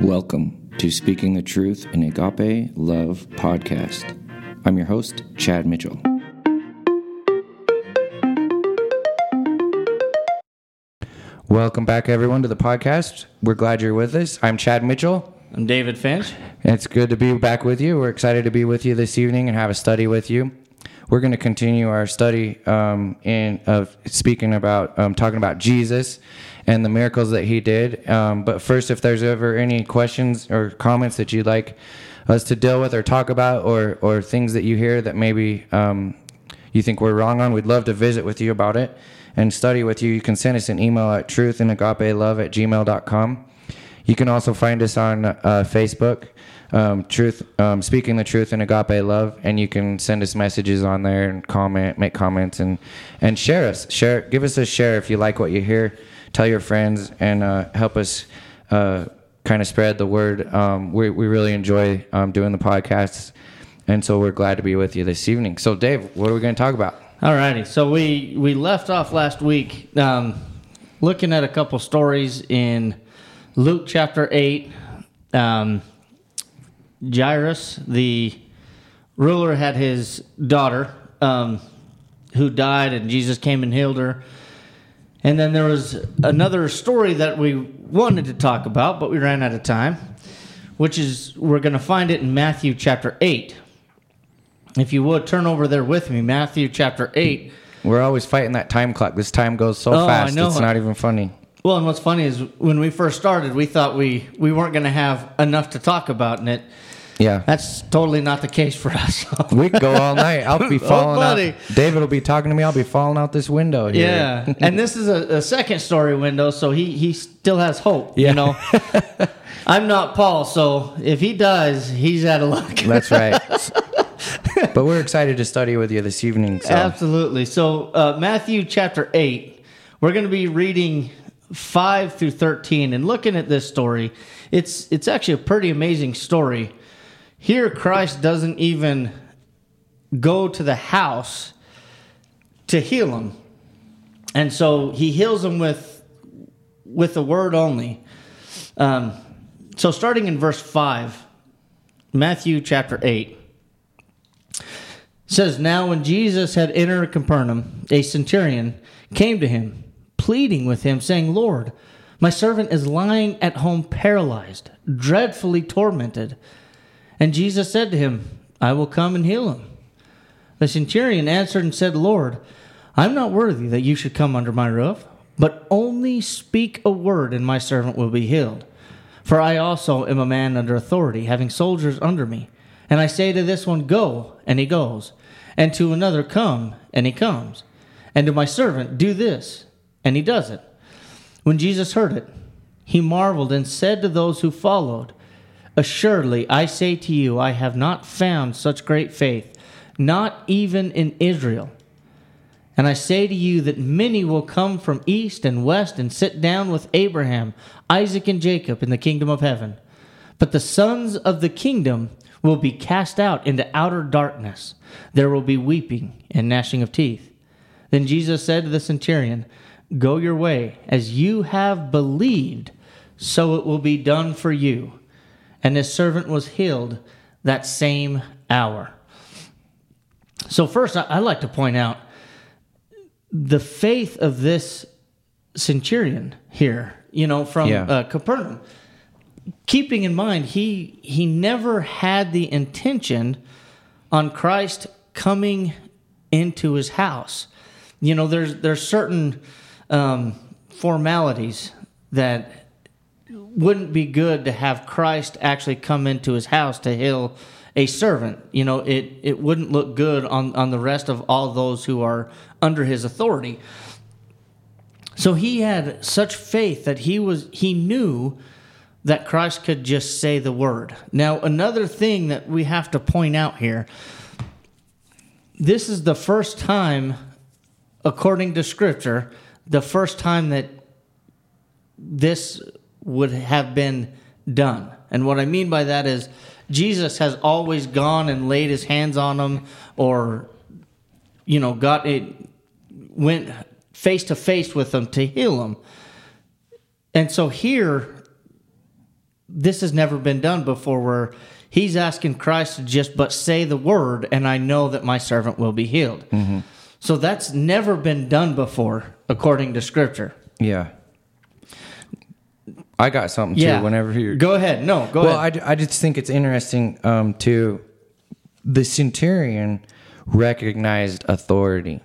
Welcome to Speaking the Truth in Agape Love podcast. I'm your host, Chad Mitchell. Welcome back, everyone, to the podcast. We're glad you're with us. I'm Chad Mitchell. I'm David Finch. It's good to be back with you. We're excited to be with you this evening and have a study with you. We're going to continue our study um, in of speaking about um, talking about Jesus and the miracles that he did. Um, but first, if there's ever any questions or comments that you'd like us to deal with or talk about, or or things that you hear that maybe um, you think we're wrong on, we'd love to visit with you about it and study with you. You can send us an email at truthandagapelove at gmail.com. You can also find us on uh, Facebook, um, Truth, um, Speaking the Truth in Agape Love, and you can send us messages on there and comment, make comments, and and share us. Share, give us a share if you like what you hear. Tell your friends and uh, help us uh, kind of spread the word. Um, we we really enjoy um, doing the podcasts, and so we're glad to be with you this evening. So, Dave, what are we going to talk about? All righty. so we we left off last week um, looking at a couple stories in Luke chapter eight. Jairus, the ruler, had his daughter um, who died, and Jesus came and healed her. And then there was another story that we wanted to talk about, but we ran out of time, which is we're going to find it in Matthew chapter 8. If you would turn over there with me, Matthew chapter 8. We're always fighting that time clock. This time goes so Oh, fast, it's not even funny. Well, and what's funny is when we first started, we thought we, we weren't going to have enough to talk about, and it Yeah. that's totally not the case for us. We could go all night. I'll be Oh, falling buddy. out. David will be talking to me. I'll be falling out this window here. Yeah, and this is a, a second story window, so he he still has hope. Yeah. You know, I'm not Paul, so if he dies, he's out of luck. That's right. but we're excited to study with you this evening. So Absolutely. So uh, Matthew chapter eight, we're going to be reading five through thirteen and looking at this story. It's it's actually a pretty amazing story. Here, Christ doesn't even go to the house to heal him, and so he heals him with with a word only. Um, so, starting in verse five, Matthew chapter eight says now when jesus had entered capernaum a centurion came to him pleading with him saying lord my servant is lying at home paralyzed dreadfully tormented and jesus said to him i will come and heal him the centurion answered and said lord i'm not worthy that you should come under my roof but only speak a word and my servant will be healed for I also am a man under authority, having soldiers under me. And I say to this one, Go, and he goes. And to another, Come, and he comes. And to my servant, Do this, and he does it. When Jesus heard it, he marveled and said to those who followed, Assuredly, I say to you, I have not found such great faith, not even in Israel. And I say to you that many will come from east and west and sit down with Abraham, Isaac, and Jacob in the kingdom of heaven. But the sons of the kingdom will be cast out into outer darkness. There will be weeping and gnashing of teeth. Then Jesus said to the centurion, Go your way, as you have believed, so it will be done for you. And his servant was healed that same hour. So, first, I'd like to point out the faith of this centurion here, you know, from Yeah. uh, Capernaum. Keeping in mind, he he never had the intention on Christ coming into his house. You know, there's there's certain um, formalities that wouldn't be good to have Christ actually come into his house to heal a servant. You know, it, it wouldn't look good on, on the rest of all those who are under his authority. So he had such faith that he was he knew that Christ could just say the word. Now, another thing that we have to point out here, this is the first time according to scripture, the first time that this would have been done. And what I mean by that is Jesus has always gone and laid his hands on them or you know got it went face to face with them to heal them. And so here this has never been done before where he's asking Christ to just but say the word and I know that my servant will be healed. Mm-hmm. So that's never been done before according to scripture. Yeah. I got something too. Yeah. Whenever you Go ahead. No, go well, ahead. I, I just think it's interesting um, to the centurion recognized authority,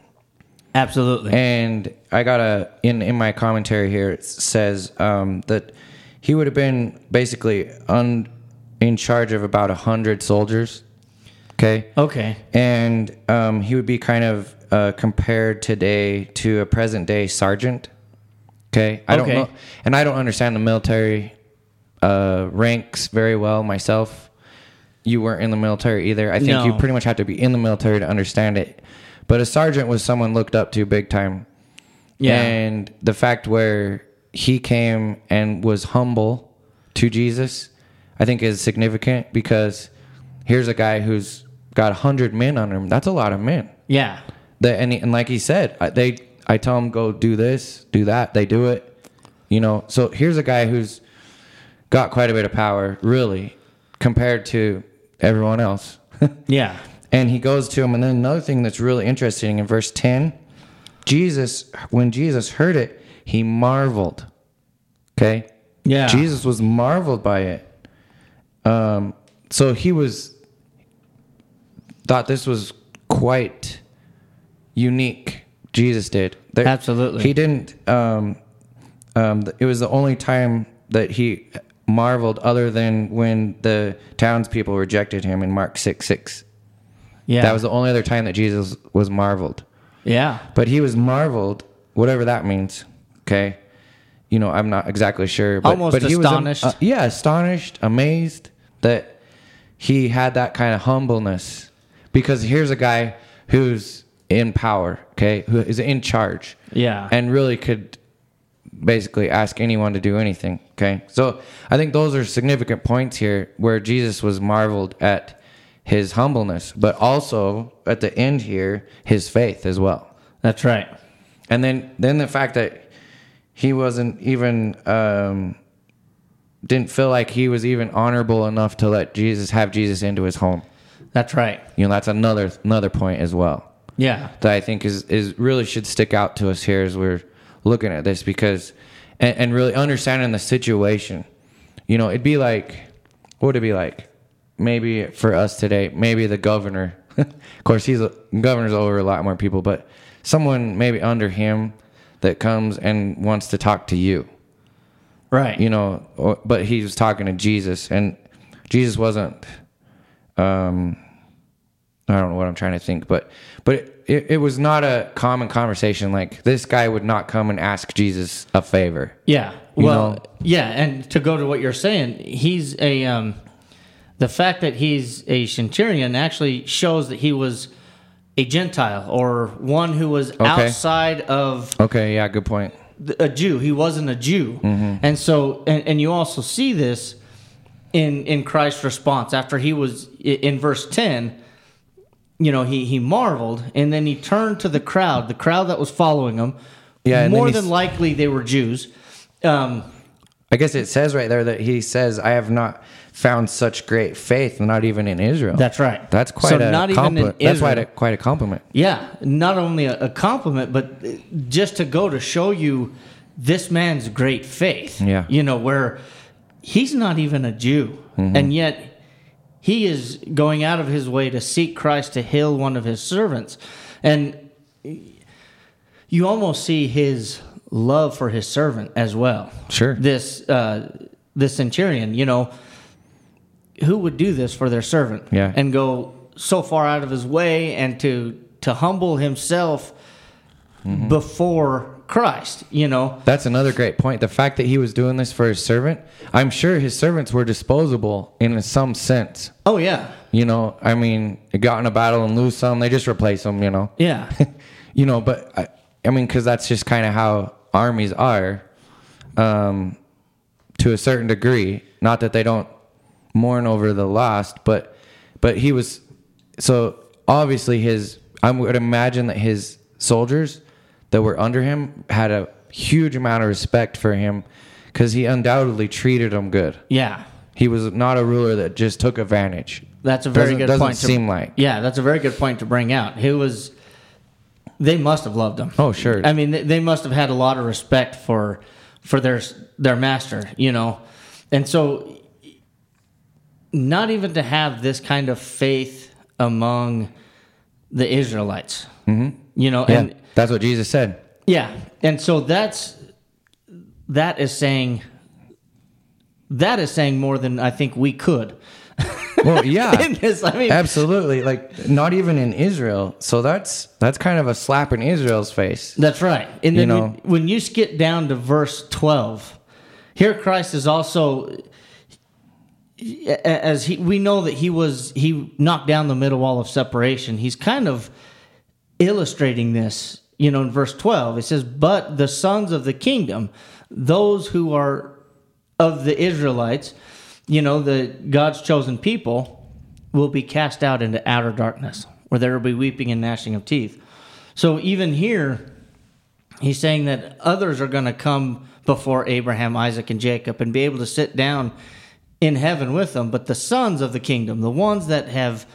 Absolutely. and I got a in in my commentary here it says um, that he would have been basically un, in charge of about a hundred soldiers. Okay. okay. and um, he would be kind of uh, compared today to a present day sergeant. Okay, I Okay. don't know, and I don't understand the military uh, ranks very well myself. You weren't in the military either. I think you pretty much have to be in the military to understand it. But a sergeant was someone looked up to big time. Yeah. And the fact where he came and was humble to Jesus, I think is significant because here's a guy who's got a hundred men under him. That's a lot of men. Yeah. That and, and like he said, they I tell them go do this, do that. They do it. You know. So here's a guy who's got quite a bit of power, really, compared to everyone else. Yeah. And he goes to him. And then another thing that's really interesting in verse 10, Jesus, when Jesus heard it, he marveled. Okay? Yeah. Jesus was marveled by it. Um, so he was, thought this was quite unique. Jesus did. There- Absolutely. He didn't, um, um, it was the only time that he marveled other than when the townspeople rejected him in Mark 6 6. Yeah. That was the only other time that Jesus was marveled. Yeah. But he was marveled, whatever that means. Okay. You know, I'm not exactly sure. But, Almost but he was, astonished. uh, yeah, astonished, amazed that he had that kind of humbleness. Because here's a guy who's in power, okay, who is in charge. Yeah. And really could basically ask anyone to do anything. Okay. So I think those are significant points here where Jesus was marveled at his humbleness, but also at the end here, his faith as well. That's right. And then, then the fact that he wasn't even, um, didn't feel like he was even honorable enough to let Jesus have Jesus into his home. That's right. You know, that's another, another point as well Yeah. that I think is is really should stick out to us here as we're looking at this because and, and really understanding the situation. You know, it'd be like what would it be like? Maybe for us today, maybe the governor. of course, he's a governor's over a lot more people, but someone maybe under him that comes and wants to talk to you Right. you know or, but he was talking to jesus and jesus wasn't um i don't know what i'm trying to think but but it, it, was not a common conversation like this guy would not come and ask jesus a favor Yeah. You Well, know? yeah, and to go to what you're saying, he's a um the fact that he's a centurion actually shows that he was a Gentile or one who was outside of okay yeah good point a Jew. He wasn't a Jew. And so and, and you also see this in in Christ's response after he was in verse 10 you know he he marveled and then he turned to the crowd the crowd that was following him Yeah, and more than likely they were Jews um i guess it says right there that he says i have not found such great faith not even in israel That's right. that's quite So a not even in compliment that's quite a, quite a compliment Yeah, not only a, a compliment, but just to go to show you this man's great faith. Yeah. You know, where he's not even a Jew, Mm-hmm. and yet he is going out of his way to seek Christ to heal one of his servants. And you almost see his love for his servant as well. Sure. This uh, this centurion, you know, who would do this for their servant? Yeah. And go so far out of his way and to to humble himself Mm-hmm. before Christ, you know. That's another great point. The fact that he was doing this for his servant, I'm sure his servants were disposable in some sense. Oh yeah. You know, I mean, got in a battle and lose some, they just replace them, you know. Yeah. you know, but I, I mean, because that's just kind of how armies are um, to a certain degree. Not that they don't mourn over the lost, but but he was so obviously his. I would imagine that his soldiers that were under him had a huge amount of respect for him because he undoubtedly treated them good. Yeah. He was not a ruler that just took advantage. That's a very Doesn't- good doesn't point. to- seem like. Yeah, that's a very good point to bring out. He was. They must have loved him. Oh, sure. I mean, they, they must have had a lot of respect for for their their master, you know, and so not even to have this kind of faith among the Israelites, mm-hmm. you know, Yeah, and that's what Jesus said. yeah, and so that's that is saying that is saying more than I think we could. Well, yeah. in this, I mean, Absolutely. Like not even in Israel. So that's that's kind of a slap in Israel's face. That's right. And then You know? when, when you skip down to verse 12, here Christ is also as he we know that he was he knocked down the middle wall of separation. He's kind of illustrating this, you know, in verse 12. It says, "But the sons of the kingdom, those who are of the Israelites, you know, the God's chosen people, will be cast out into outer darkness, where there will be weeping and gnashing of teeth." So even here, he's saying that others are going to come before Abraham, Isaac, and Jacob and be able to sit down in heaven with them. But the sons of the kingdom, the ones that have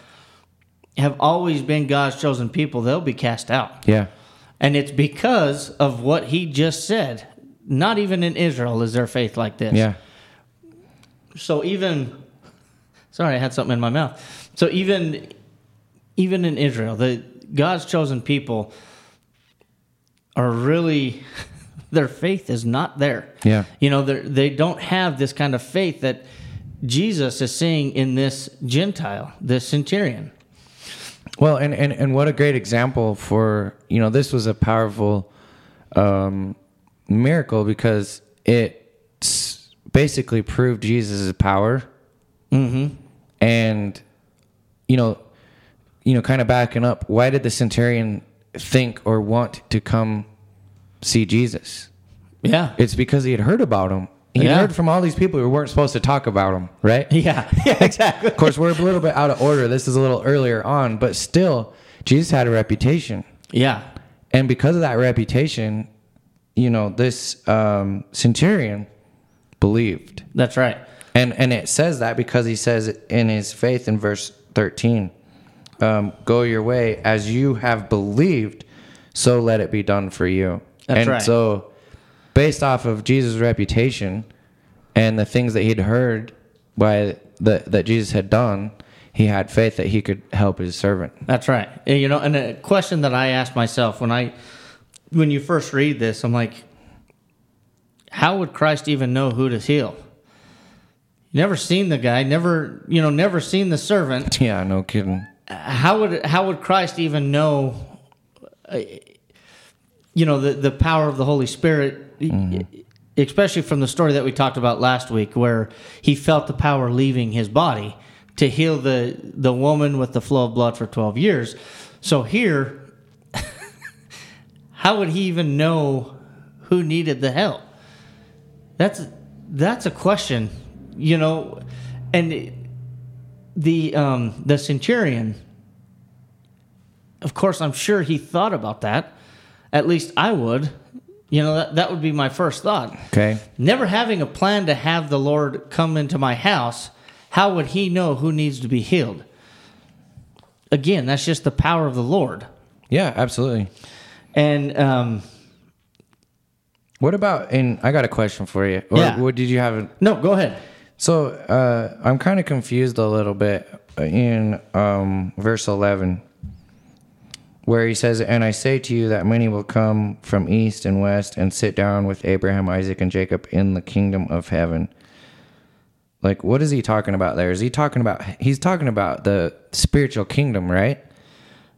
have always been God's chosen people, they'll be cast out. Yeah. And it's because of what he just said. Not even in Israel is there faith like this. Yeah. So even sorry, I had something in my mouth. So even even in Israel, the God's chosen people are really their faith is not there. Yeah. You know, they they don't have this kind of faith that Jesus is seeing in this Gentile, this centurion. Well, and, and, and what a great example for, you know, this was a powerful um, miracle because it basically proved Jesus' power. Mm-hmm. And, you know, you know, kind of backing up, why did the centurion think or want to come see Jesus? Yeah. It's because he had heard about him. He Yeah. heard from all these people who weren't supposed to talk about him, right? Yeah. Yeah, exactly. Of course, we're a little bit out of order. This is a little earlier on, but still, Jesus had a reputation. Yeah. And because of that reputation, you know, this um, centurion believed. That's right. And, and it says that because he says in his faith in verse 13, um, go your way as you have believed, so let it be done for you. That's and right. so, based off of Jesus' reputation and the things that he'd heard by the, that Jesus had done, he had faith that he could help his servant. That's right. And, You know, and a question that I asked myself when I when you first read this, I'm like, how would Christ even know who to heal? Never seen the guy, never you know, never seen the servant. Yeah, no kidding. How would how would Christ even know? uh, You know, the the power of the Holy Spirit. Especially from the story that we talked about last week, where he felt the power leaving his body to heal the the woman with the flow of blood for twelve years. So here, how would he even know who needed the help? That's that's a question, you know, and the um, the centurion. Of course, I'm sure he thought about that. At least I would. You know, that, that would be my first thought. Okay. Never having a plan to have the Lord come into my house, how would he know who needs to be healed? Again, that's just the power of the Lord. Yeah, absolutely. And um, What about? And I got a question for you. Or Yeah. what did you have? no, go ahead. So uh, I'm kind of confused a little bit in um, verse 11, where he says, "And I say to you that many will come from east and west and sit down with Abraham, Isaac, and Jacob in the kingdom of heaven." Like, what is he talking about there? Is he talking about? He's talking about the spiritual kingdom, right?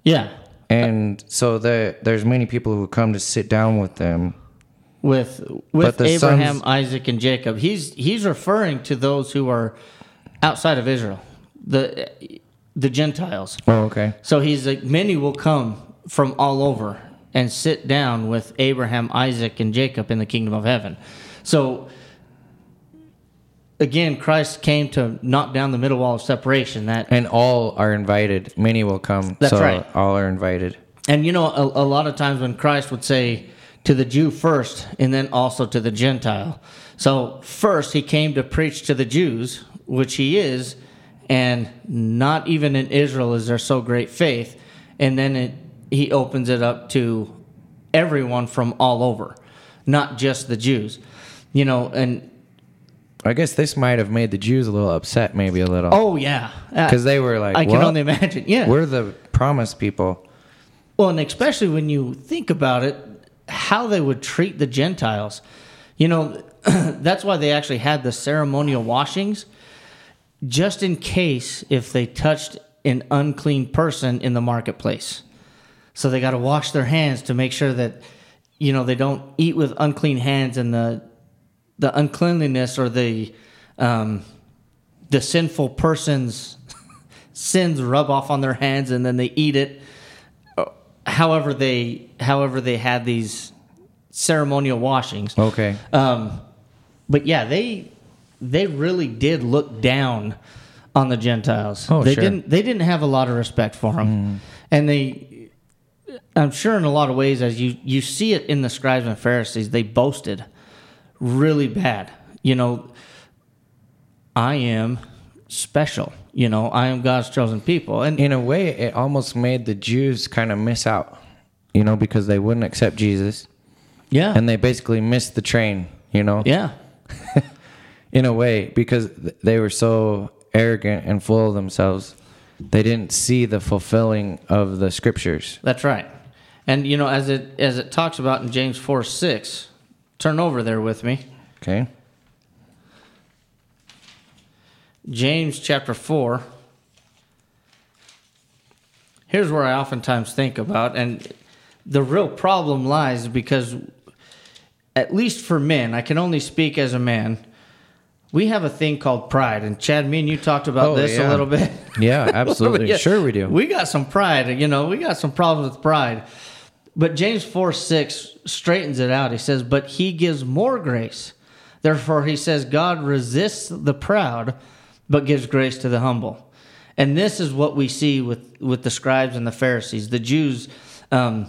Yeah, And so the, there's many people who come to sit down with them. with with Abraham, sons- Isaac, and Jacob. He's he's referring to those who are outside of Israel, the the Gentiles. Oh, okay. So he's like, many will come from all over and sit down with Abraham, Isaac, and Jacob in the kingdom of heaven. So again, Christ came to knock down the middle wall of separation. That And all are invited. Many will come. That's so right. All are invited. And you know, a, a lot of times when Christ would say to the Jew first and then also to the Gentile. So first he came to preach to the Jews, which he is, and not even in Israel is there so great faith. And then it, he opens it up to everyone from all over, not just the Jews. You know, and I guess this might have made the Jews a little upset, maybe a little, oh yeah, Uh, because they were like, I can only imagine. Yeah, We're the promised people." Well, and especially when you think about it, how they would treat the Gentiles. You know, that's why they actually had the ceremonial washings, just in case if they touched an unclean person in the marketplace. So they got to wash their hands to make sure that, you know, they don't eat with unclean hands and the the uncleanliness or the um, the sinful person's sins rub off on their hands and then they eat it however they however they had these ceremonial washings. Okay. Um, but yeah, they they really did look down on the Gentiles. Oh, they sure. didn't they didn't have a lot of respect for them, mm. and they. I'm sure in a lot of ways, as you you see it in the scribes and Pharisees, they boasted really bad. You know, I am special. You know, I am God's chosen people, and In a way, it almost made the Jews kind of miss out, you know, because they wouldn't accept Jesus, yeah, and they basically missed the train, you know. yeah, in a way because they were so arrogant and full of themselves they didn't see the fulfilling of the scriptures That's right. And you know, as it as it talks about in James four six, turn over there with me. okay James chapter four. Here's where I oftentimes think about, and the real problem lies because, at least for men, I can only speak as a man. We have a thing called pride, and Chad, me and you talked about Oh, this a little bit. yeah absolutely Yeah. sure we do We got some pride, you know, we got some problems with pride. But James 4 6 straightens it out. He says, But he gives more grace. Therefore, he says, God resists the proud, but gives grace to the humble. And this is what we see with, with the scribes and the Pharisees. The Jews, um,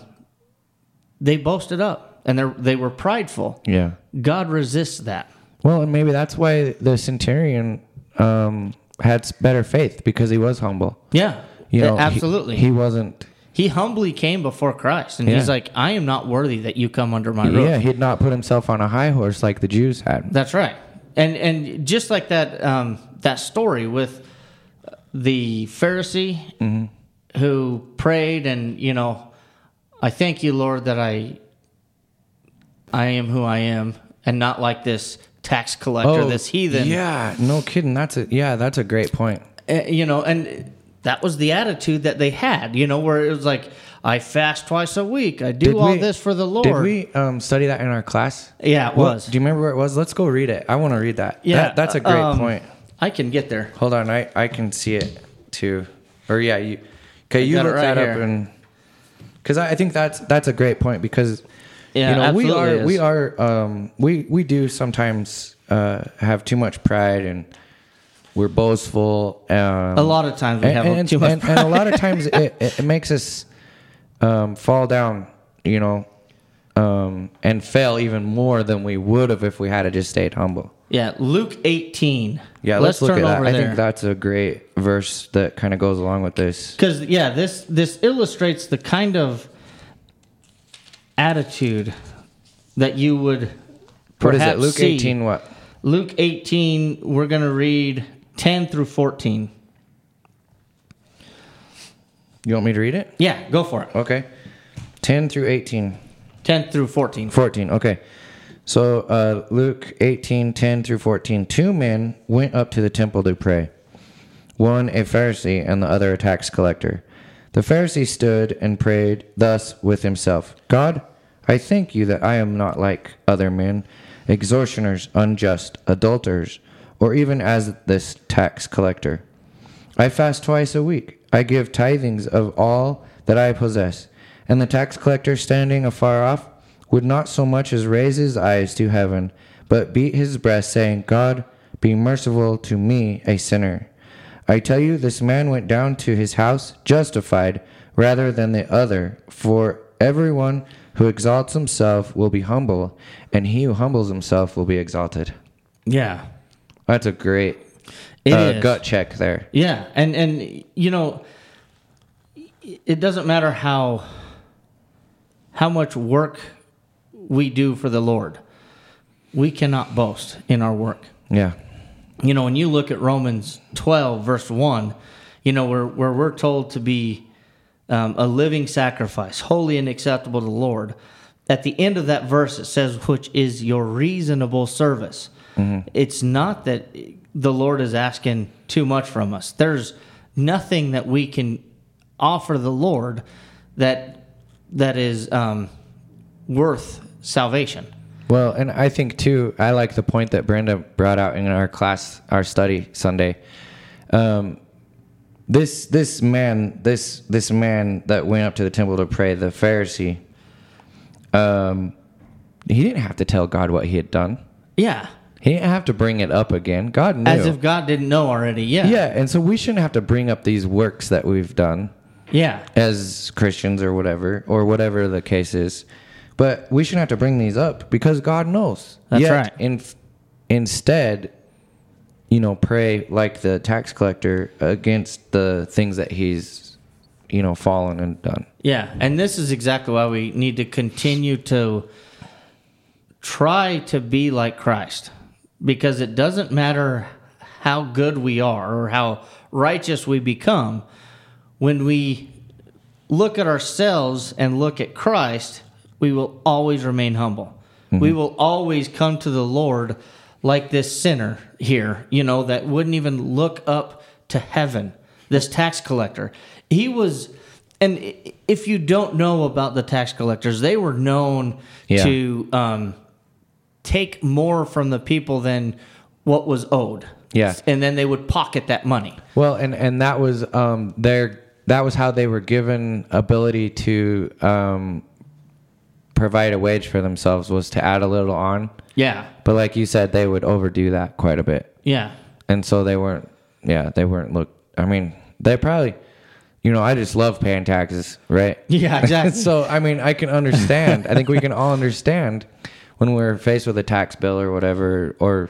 they boasted up and they were prideful. yeah God resists that. Well and maybe that's why the centurion um, had better faith because he was humble Yeah, you know absolutely. he, wasn't He humbly came before Christ, and Yeah. he's like, "I am not worthy that you come under my roof." yeah he'd not put himself on a high horse like the jews had That's right, and and just like that um, that story with the Pharisee who prayed, and you know, I thank you, Lord, that I I am who I am, and not like this tax collector, this heathen. Oh, yeah no kidding that's a yeah that's a great point Uh, you know, and that was the attitude that they had. You know, where it was like, I fast twice a week, I do Did all we- this for the Lord. did we um, study that in our class Yeah, it What- was. do you remember where it was let's go read it i want to read that Yeah, That- that's a great um, point I can get there. Hold on, I, I can see it too. Or yeah, you okay? You look right that up and because I, I think that's that's a great point because Yeah, you know we are is. we are um, we we do sometimes uh, have too much pride and we're boastful. Um, A lot of times we and, have and, too much and, and a lot of times it, it, makes us um, fall down, you know, um, and fail even more than we would have if we had just stayed humble. Yeah, Luke 18. Yeah, let's, look turn at that. I there. think that's a great verse that kind of goes along with this. Because yeah, this this illustrates the kind of attitude that you would What is it? Luke see. 18, what? Luke 18, we're going to read 10 through 14. You want me to read it? Yeah, go for it. Okay. 10 through 18. 10 through 14. 14. Okay. So uh, Luke 18, 10 through 14. Two men went up to the temple to pray. One a Pharisee and the other a tax collector. The Pharisee stood and prayed thus with himself God, I thank you that I am not like other men, extortioners, unjust, adulterers, or even as this tax collector. I fast twice a week. I give tithings of all that I possess. And the tax collector, standing afar off, would not so much as raise his eyes to heaven, but beat his breast, saying, God, be merciful to me, a sinner. I tell you, this man went down to his house justified rather than the other. For everyone who exalts himself will be humble, and he who humbles himself will be exalted. Yeah. That's a great. Uh, gut check there. Yeah, and and you know, it doesn't matter how how much work we do for the Lord. We cannot boast in our work. Yeah. You know, when you look at Romans twelve verse one, you know where where we're told to be um, a living sacrifice, holy and acceptable to the Lord. At the end of that verse, it says, "Which is your reasonable service." It's not that the Lord is asking too much from us. There's nothing that we can offer the Lord that that is um, worth salvation. Well, and I think too, I like the point that Brenda brought out in our class, our study Sunday. Um, this this man, this this man that went up to the temple to pray, the Pharisee. Um, he didn't have to tell God what he had done. Yeah, He didn't have to bring it up again. God knew. as if God didn't know already. Yeah, yeah, and so we shouldn't have to bring up these works that we've done yeah, as Christians or whatever, or whatever the case is. But we shouldn't have to bring these up because God knows. That's right. In, instead, you know, pray like the tax collector against the things that he's, you know, fallen and done. yeah. And this is exactly why we need to continue to try to be like Christ, because it doesn't matter how good we are or how righteous we become. When we look at ourselves and look at Christ, we will always remain humble. Mm-hmm. We will always come to the Lord like this sinner here, you know, that wouldn't even look up to heaven, this tax collector. He was, and if you don't know about the tax collectors, they were known Yeah. to um, take more from the people than what was owed. Yeah. And then they would pocket that money. Well, and and that was um their that was how they were given ability to um provide a wage for themselves was to add a little on. Yeah. But like you said, they would overdo that quite a bit. Yeah. and so they weren't yeah they weren't look i mean they probably you know i just love paying taxes right Yeah, exactly. so i mean i can understand i think we can all understand when we're faced with a tax bill or whatever or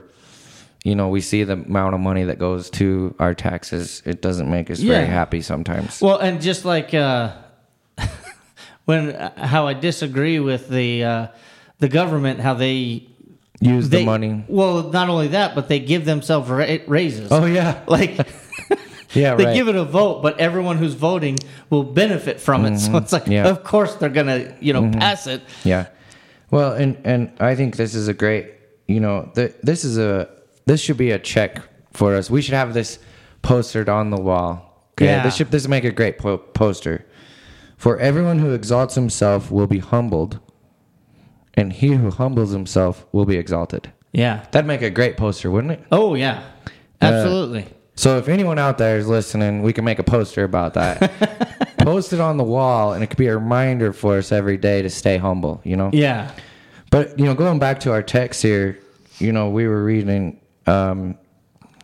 you know we see the amount of money that goes to our taxes it doesn't make us very happy sometimes Well, and just like uh, when uh, how I disagree with the uh, the government, how they use they the money Well, not only that, but they give themselves ra- raises. oh yeah like yeah they right give it a vote, but everyone who's voting will benefit from it. So it's like, Mm-hmm. Yeah. Mm-hmm. of course they're gonna you know pass it. Yeah. Well, and and I think this is a great, you know, th- this is a this should be a check for us. We should have this postered on the wall. Okay. Yeah. This should this make a great po- poster. For everyone who exalts himself will be humbled, and he who humbles himself will be exalted. Yeah. That'd make a great poster, wouldn't it? Oh yeah. Absolutely. So if anyone out there is listening, we can make a poster about that. Post it on the wall, and it could be a reminder for us every day to stay humble. You know. yeah. But you know, going back to our text here, you know, we were reading. Um,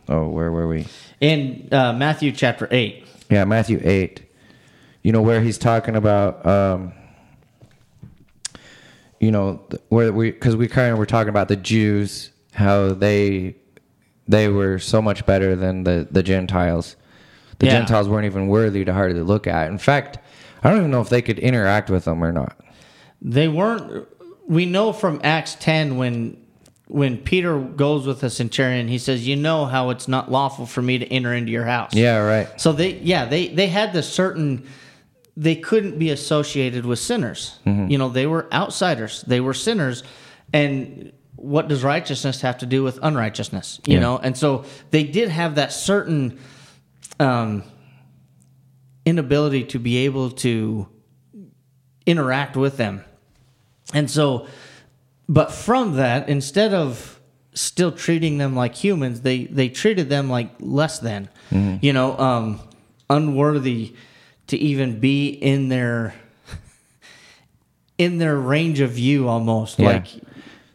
oh, where were we? In uh, Matthew chapter eight. Yeah, Matthew eight. You know where he's talking about. Um, you know where we because we kind of were talking about the Jews how they they were so much better than the the Gentiles. The Yeah. Gentiles weren't even worthy to hardly look at. In fact, I don't even know if they could interact with them or not. They weren't. We know from Acts ten when when Peter goes with the centurion, he says, "You know how it's not lawful for me to enter into your house." Yeah, right. So they, yeah, they they had the certain. They couldn't be associated with sinners. Mm-hmm. You know, they were outsiders. They were sinners, and what does righteousness have to do with unrighteousness? You Yeah. know, and so they did have that certain um, inability to be able to interact with them. And so, but from that, instead of still treating them like humans, they they treated them like less than, you know, um, unworthy to even be in their in their range of view almost. Yeah. Like,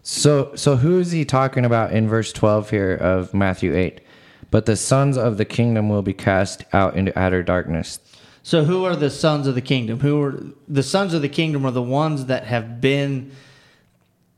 So so who is he talking about in verse 12 here of Matthew 8? But the sons of the kingdom will be cast out into utter darkness. so who are the sons of the kingdom? Who are the sons of the kingdom? Are the ones that have been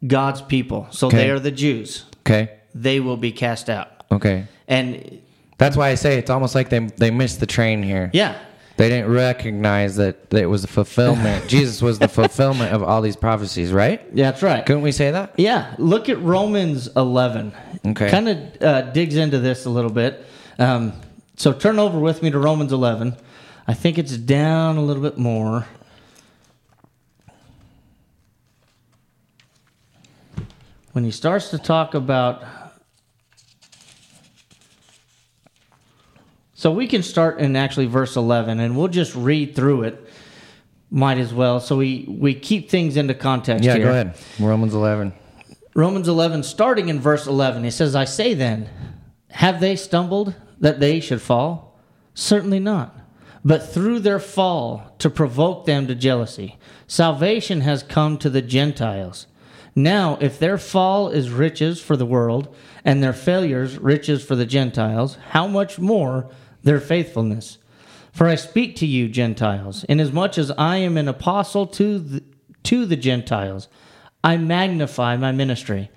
God's people. So Okay. they are the Jews. Okay? They will be cast out. Okay. And That's why I say it's almost like they they missed the train here. Yeah. They didn't recognize that, that it was a fulfillment. Jesus was the fulfillment of all these prophecies, right? Yeah, that's right. Couldn't we say that? Yeah, look at Romans 11. Okay. Kind of uh, digs into this a little bit. Um, so turn over with me to Romans 11. I think it's down a little bit more. When he starts to talk about. So we can start in actually verse 11 and we'll just read through it. Might as well. So we, we keep things into context Yeah, here. go ahead. Romans 11. Romans 11, starting in verse 11, he says, I say then, have they stumbled that they should fall? Certainly not. But through their fall, to provoke them to jealousy, salvation has come to the Gentiles. Now, if their fall is riches for the world, and their failures riches for the Gentiles, how much more their faithfulness? For I speak to you, Gentiles, inasmuch as I am an apostle to the, to the Gentiles. I magnify my ministry,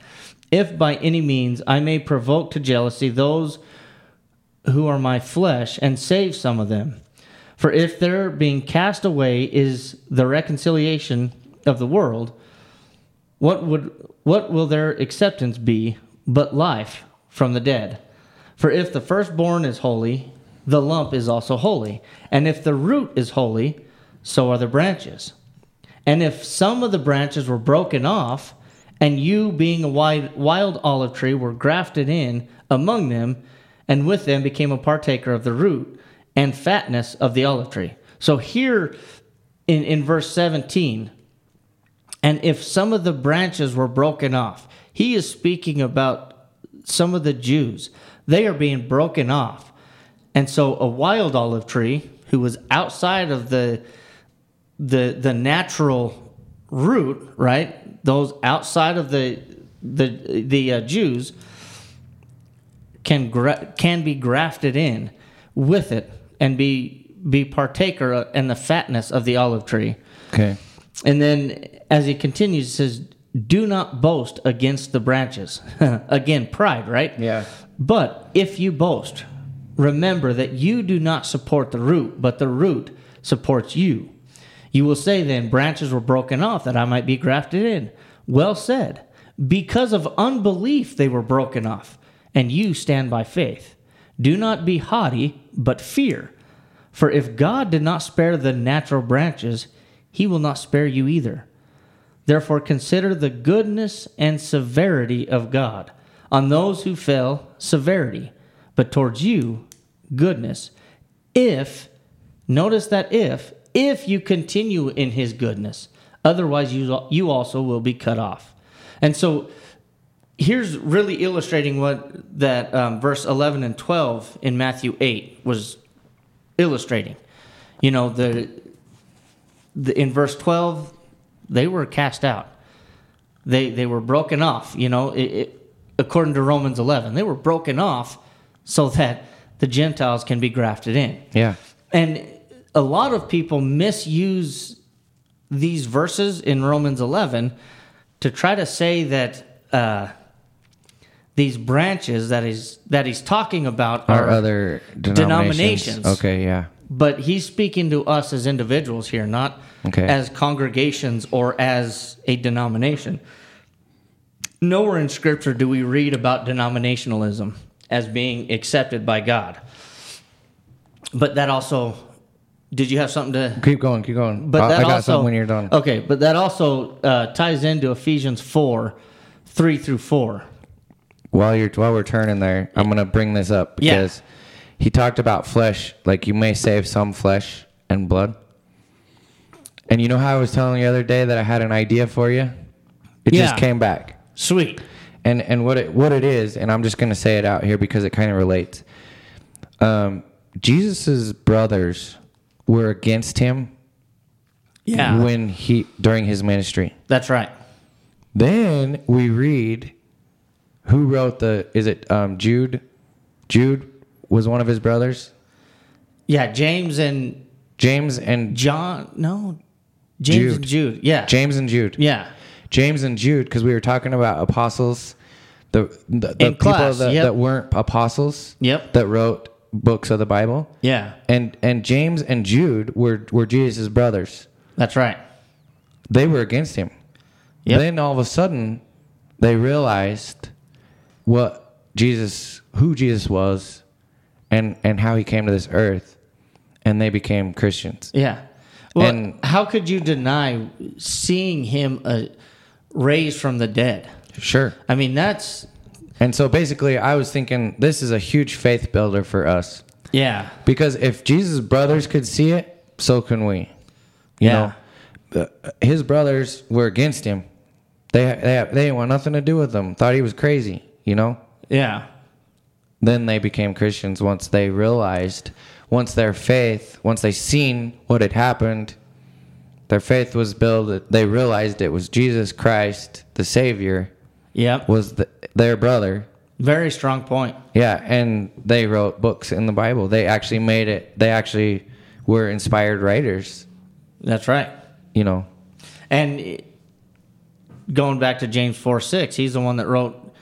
if by any means I may provoke to jealousy those who are my flesh and save some of them. For if their being cast away is the reconciliation of the world, what would what will their acceptance be but life from the dead? For if the firstborn is holy, the lump is also holy, and if the root is holy, so are the branches. And if some of the branches were broken off, and you, being a wild, olive tree, were grafted in among them, and with them became a partaker of the root and fatness of the olive tree. So here in, in verse 17, and if some of the branches were broken off, he is speaking about some of the Jews. They are being broken off. And so a wild olive tree who was outside of the the the natural root, right? Those outside of the the the uh, Jews can gra- can be grafted in with it and be be partaker in the fatness of the olive tree. Okay. And then as he continues, he says, "Do not boast against the branches." Again, pride, right? Yeah. But if you boast, remember that you do not support the root, but the root supports you. You will say then, branches were broken off that I might be grafted in. Well said. Because of unbelief they were broken off, and you stand by faith. Do not be haughty, but fear. For if God did not spare the natural branches, he will not spare you either. Therefore, consider the goodness and severity of God. On those who fell, severity, but towards you, goodness. If, notice that if, if you continue in his goodness, otherwise you, you also will be cut off. And so here's really illustrating what that um, verse 11 and 12 in Matthew 8 was illustrating. You know, the, the in verse 12, they were cast out. They they were broken off. You know, it, it, according to Romans 11, they were broken off so that the Gentiles can be grafted in. Yeah. And a lot of people misuse these verses in Romans 11 to try to say that uh, these branches that he's that he's talking about are other denominations. denominations. Okay, yeah. but he's speaking to us as individuals here, not Okay. as congregations or as a denomination. Nowhere in Scripture do we read about denominationalism as being accepted by God. But that also, did you have something to? Keep going, keep going. But I- that I got also, something when you're done. Okay, but that also uh, ties into Ephesians four, three through four. While you're while we're turning there, I'm gonna bring this up Yeah. because he talked about flesh, like you may save some flesh and blood. And you know how I was telling you the other day that I had an idea for you? It Yeah. just came back. Sweet. And and what it what it is, and I'm just gonna say it out here because it kind of relates. Um, Jesus's brothers were against him Yeah, when he during his ministry. that's right. Then we read who wrote the is it um, Jude? Jude was one of his brothers. Yeah, James and James and John. No, James and Jude. Yeah, James and Jude. yeah, James and Jude because we were talking about apostles the the, the people class, that, yep. that weren't apostles Yep. that wrote books of the Bible. Yeah. And and James and Jude were were Jesus' brothers. That's right. They were against him. Yep. Then all of a sudden, they realized what Jesus, who Jesus was, and and how he came to this earth, and they became Christians. Yeah. Well, And- how could you deny seeing him uh, raised from the dead? Sure. I mean, that's And so basically, I was thinking this is a huge faith builder for us yeah, because if Jesus' brothers could see it, so can we. You Yeah. know, his brothers were against him. They they they didn't want nothing to do with him. Thought he was crazy. You know. yeah, then they became Christians once they realized, once their faith, once they seen what had happened, their faith was built. They realized it was Jesus Christ, the Savior, yep. was the, their brother. Very strong point. Yeah, and they wrote books in the Bible. They actually made it. They actually were inspired writers. That's right. You know. And going back to James 4 6, he's the one that wrote,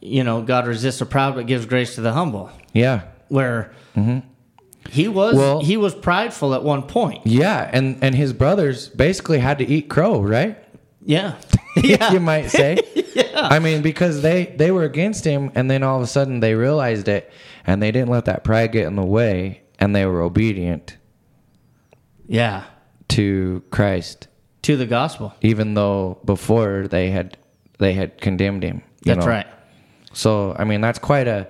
you know, God resists the proud but gives grace to the humble. Yeah. Where mm-hmm. he was Well- he was prideful at one point. Yeah, and and his brothers basically had to eat crow, right? Yeah. you might say. I mean, because they they were against him, and then all of a sudden they realized it, and they didn't let that pride get in the way, and they were obedient Yeah. to Christ, To the gospel. even though before they had they had condemned him. That's know? right. So I mean, that's quite a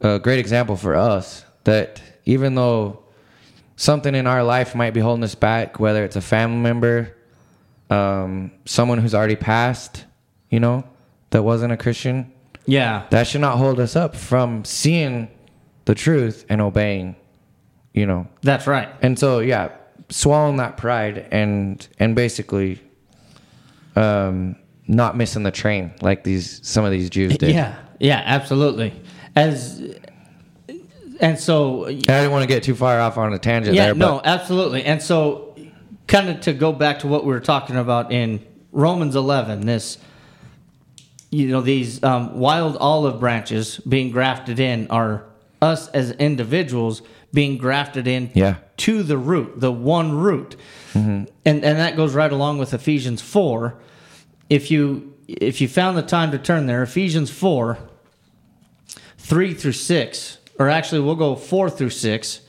a great example for us that even though something in our life might be holding us back, whether it's a family member, um, someone who's already passed, you know, that wasn't a Christian, Yeah. that should not hold us up from seeing the truth and obeying, you know. That's right. And so, yeah, swallowing that pride and and basically, um, not missing the train like these some of these Jews did. Yeah. Yeah, absolutely. As and so I didn't want to get too far off on a tangent yeah, there, but no, absolutely. And so kind of to go back to what we were talking about in Romans 11, this, you know, these um, wild olive branches being grafted in are us as individuals being grafted in yeah. to the root, the one root. Mm-hmm. And, and that goes right along with Ephesians 4. If you if you found the time to turn there, Ephesians 4, 3 through 6, or actually we'll go 4 through 6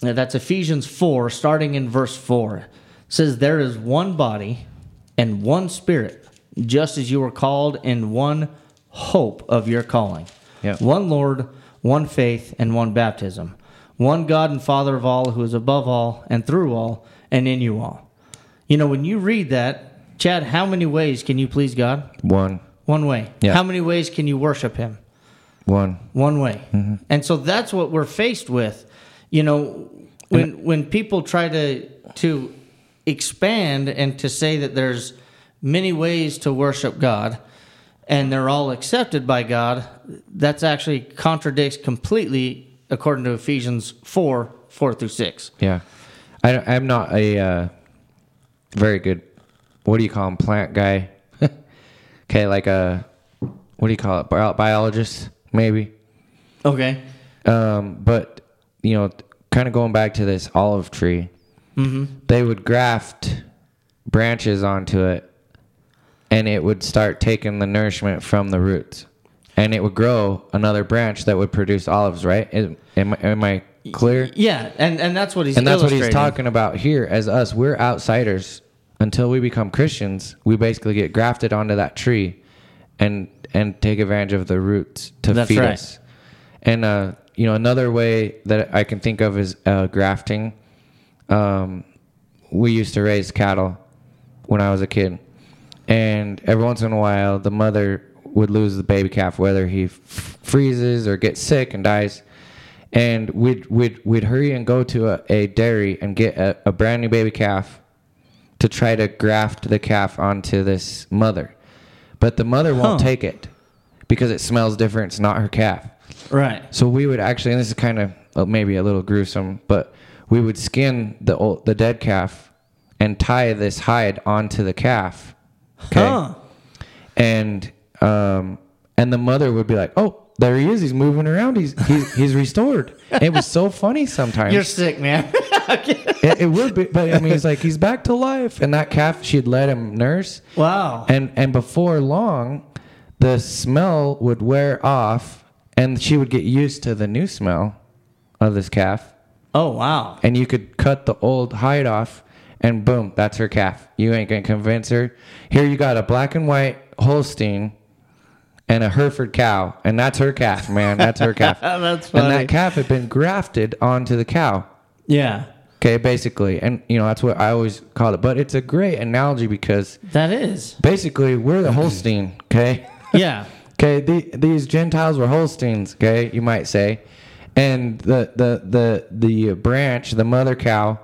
that's Ephesians 4, starting in verse 4. It says, There is one body and one spirit, just as you were called in one hope of your calling. Yeah. One Lord, one faith, and one baptism. One God and Father of all, who is above all, and through all, and in you all. You know, when you read that, Chad, how many ways can you please God? one, One way. Yeah. How many ways can you worship Him? one, one way mm-hmm. and so that's what we're faced with you know when when people try to to expand and to say that there's many ways to worship god and they're all accepted by god that's actually contradicts completely according to ephesians 4 4 through 6 yeah. I, i'm not a uh, very good. What do you call him? Plant guy. okay, like a what do you call it? Bio- biologist, maybe. okay Um, but you know, kind of going back to this olive tree, they would graft branches onto it, and it would start taking the nourishment from the roots, and it would grow another branch that would produce olives. Right? Am, am, I- clear? yeah and and that's what he's and that's what he's talking about here. As us, we're outsiders until we become Christians. We basically get grafted onto that tree, and and take advantage of the roots to That's feed right. us. And uh, you know, another way that I can think of is uh, grafting. Um, we used to raise cattle when I was a kid, and every once in a while, the mother would lose the baby calf, whether he f- freezes or gets sick and dies. And we'd we'd we'd hurry and go to a, a dairy and get a, a brand new baby calf to try to graft the calf onto this mother, but the mother won't Huh. take it because it smells different. It's not her calf. right So we would actually, and this is kind of well, maybe a little gruesome, but we would skin the old, the dead calf and tie this hide onto the calf. Okay. huh and um, and the mother would be like, "Oh, there he is. He's moving around. He's he's, he's restored." it was so funny sometimes. You're sick, man. it, it would be, but I mean, it's like he's back to life, and that calf she'd let him nurse, wow. and and before long, the smell would wear off, and she would get used to the new smell of this calf, Oh, wow. and you could cut the old hide off, and boom, that's her calf. You ain't gonna convince her. Here you got a black and white Holstein. And a Hereford cow, and that's her calf, man. That's her calf. That's funny. And that calf had been grafted onto the cow. Yeah. Okay, basically, and you know that's what I always call it. But it's a great analogy because That is. basically we're the Holstein. Okay, Yeah. okay. The, these Gentiles were Holsteins. Okay, you might say, and the the the the branch, the mother cow,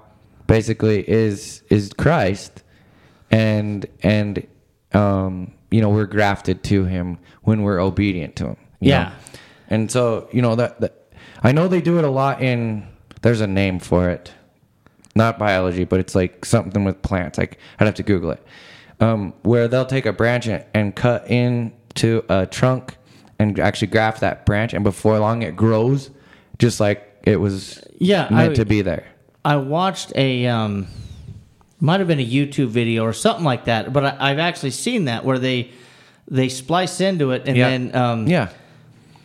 basically is is Christ, and and um you know we're grafted to Him when we're obedient to Him. Yeah. know? and so you know that, that I know they do it a lot in. There's a name for it not biology, but it's like something with plants. Like I'd have to Google it. Um, where they'll take a branch and, and cut into a trunk and actually graft that branch, and before long it grows, just like it was Yeah, meant I- to be there. I watched a um, might have been a YouTube video or something like that, but I, I've actually seen that where they they splice into it and Yeah. then um, Yeah,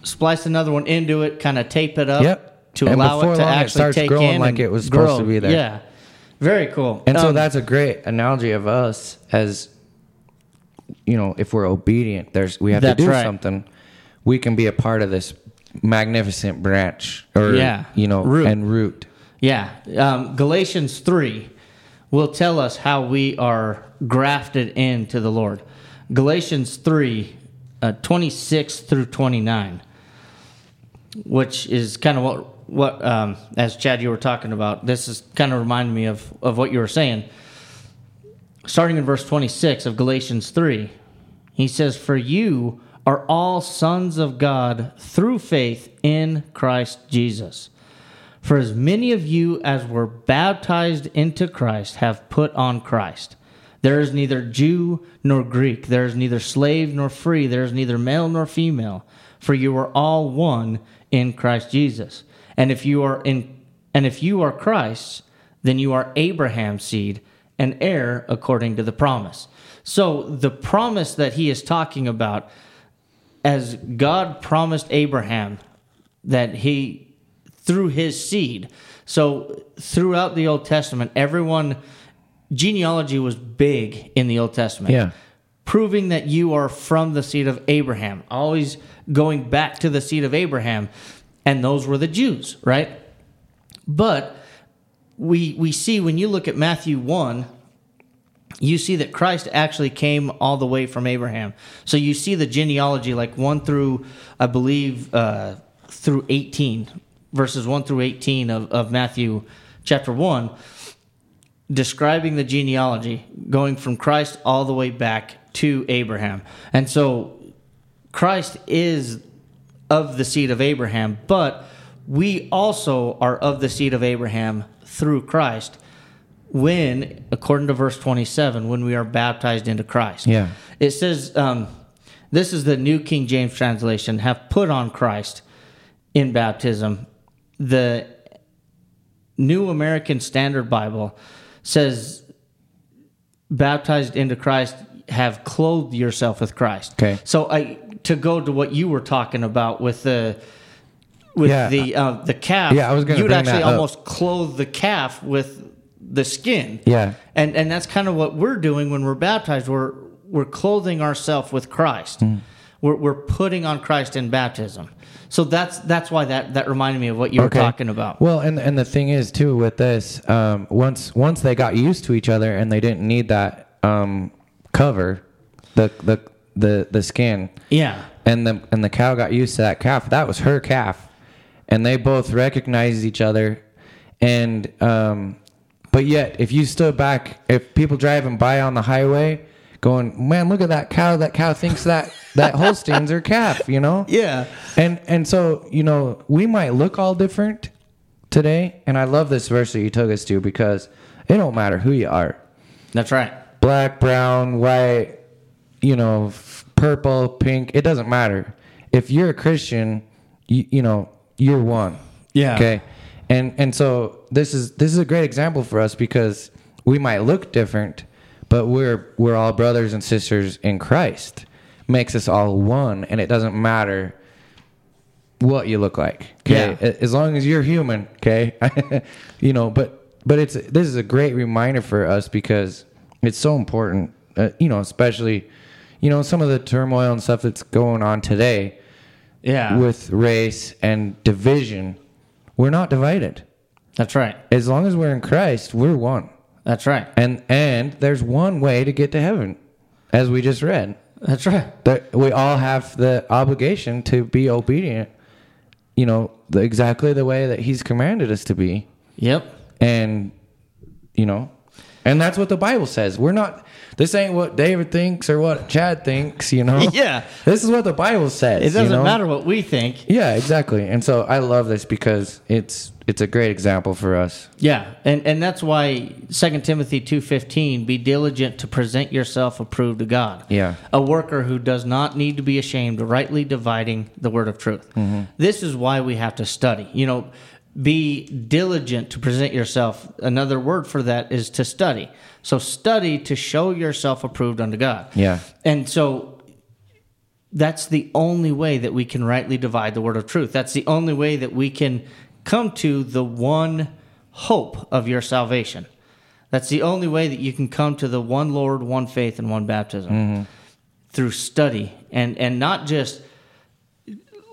splice another one into it, kind of tape it up Yep. to And allow it to long, it actually starts take growing in like it was supposed to be there. Yeah, very cool. and so Um, that's a great analogy of us as you know, if we're obedient, there's we have That's to do right. something. We can be a part of this magnificent branch, or Yeah. you know, Root. and root. Yeah. Um, Galatians 3 will tell us how we are grafted into the Lord. Galatians 3, uh, 26 through 29, which is kind of what, what um, as Chad, you were talking about, this is kind of reminding me of, of what you were saying. Starting in verse 26 of Galatians 3, he says, For you are all sons of God through faith in Christ Jesus. For as many of you as were baptized into Christ have put on Christ. There is neither Jew nor Greek, there is neither slave nor free, there is neither male nor female, for you are all one in Christ Jesus. And if you are in and if you are Christ's, then you are Abraham's seed and heir according to the promise. So the promise that he is talking about as God promised Abraham that he through his seed. So throughout the Old Testament, everyone genealogy was big in the Old Testament. Yeah. Proving that you are from the seed of Abraham, always going back to the seed of Abraham, and those were the Jews, right? But we we see when you look at Matthew 1, you see that Christ actually came all the way from Abraham. So you see the genealogy like 1 through I believe uh, through 18 verses 1 through 18 of, of Matthew chapter 1 describing the genealogy going from Christ all the way back to Abraham. And so Christ is of the seed of Abraham, but we also are of the seed of Abraham through Christ when, according to verse 27, when we are baptized into Christ. Yeah. It says, um, this is the New King James translation, have put on Christ in baptism. The New American Standard Bible says, baptized into Christ, have clothed yourself with Christ. Okay. So I to go to what you were talking about with the with Yeah. the uh, the calf. Yeah, I was gonna You would bring actually that up. almost clothe the calf with the skin. Yeah. And and that's kind of what we're doing when we're baptized. We're we're clothing ourselves with Christ. Hmm. We're we're putting on Christ in baptism. So that's that's why that that reminded me of what you were talking about. Well, and and the thing is too with this, um, once once they got used to each other and they didn't need that um, cover, the the the the skin, Yeah. and the and the cow got used to that calf. That was her calf, and they both recognized each other, and um, but yet if you stood back, if people driving by on the highway. Going, man! Look at that cow. That cow thinks that that Holstein's her calf. You know. Yeah. And and so you know we might look all different today, and I love this verse that you took us to because it don't matter who you are, That's right. black, brown, white, you know, purple, pink, it doesn't matter. If you're a Christian, you, you know, you're one. Yeah. Okay. And and so this is this is a great example for us because we might look different, but we're we're all brothers and sisters in Christ. Makes us all one and it doesn't matter what you look like. Okay. Yeah. As long as you're human, okay? you know, but but it's this is a great reminder for us because it's so important, uh, you know, especially you know some of the turmoil and stuff that's going on today Yeah. with race and division, we're not divided. That's right. As long as we're in Christ, we're one. That's right. And and there's one way to get to heaven, as we just read. That's right. That we all have the obligation to be obedient, you know, the, exactly the way that He's commanded us to be, Yep. and you know, and that's what the Bible says. We're not. This ain't what David thinks or what Chad thinks. You know. Yeah. This is what the Bible says. It doesn't know? matter what we think. Yeah, exactly. And so I love this because it's it's a great example for us. Yeah, and and that's why 2 Timothy 2:15 be diligent to present yourself approved to God. Yeah. A worker who does not need to be ashamed, rightly dividing the word of truth. Mm-hmm. This is why we have to study. You know, be diligent to present yourself. Another word for that is to study. So study to show yourself approved unto God. Yeah. And so that's the only way that we can rightly divide the word of truth. That's the only way that we can come to the one hope of your salvation. That's the only way that you can come to the one Lord, one faith, and one baptism mm-hmm. through study and and not just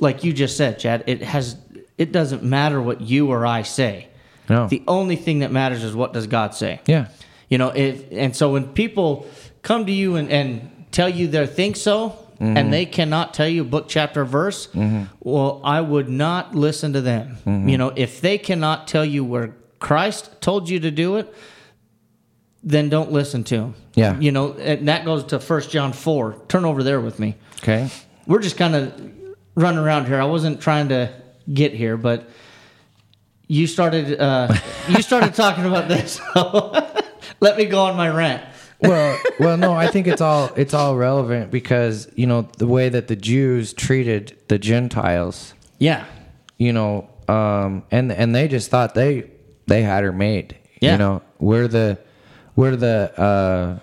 like you just said, Chad. It has it doesn't matter what you or I say. No. The only thing that matters is what does God say. Yeah. You know, if and so when people come to you and, and tell you they think so, and mm-hmm. they cannot tell you book, chapter, verse, mm-hmm. well, I would not listen to them. Mm-hmm. You know, if they cannot tell you where Christ told you to do it, then don't listen to them. Yeah. You know, and that goes to First John 4. Turn over there with me. Okay. We're just kind of running around here. I wasn't trying to get here, but you started uh, you started talking about this. So let me go on my rant. Well, well, no, I think it's all it's all relevant because you know the way that the Jews treated the Gentiles, Yeah. you know, um, and and they just thought they they had her made. Yeah. You know, we're the we're the uh,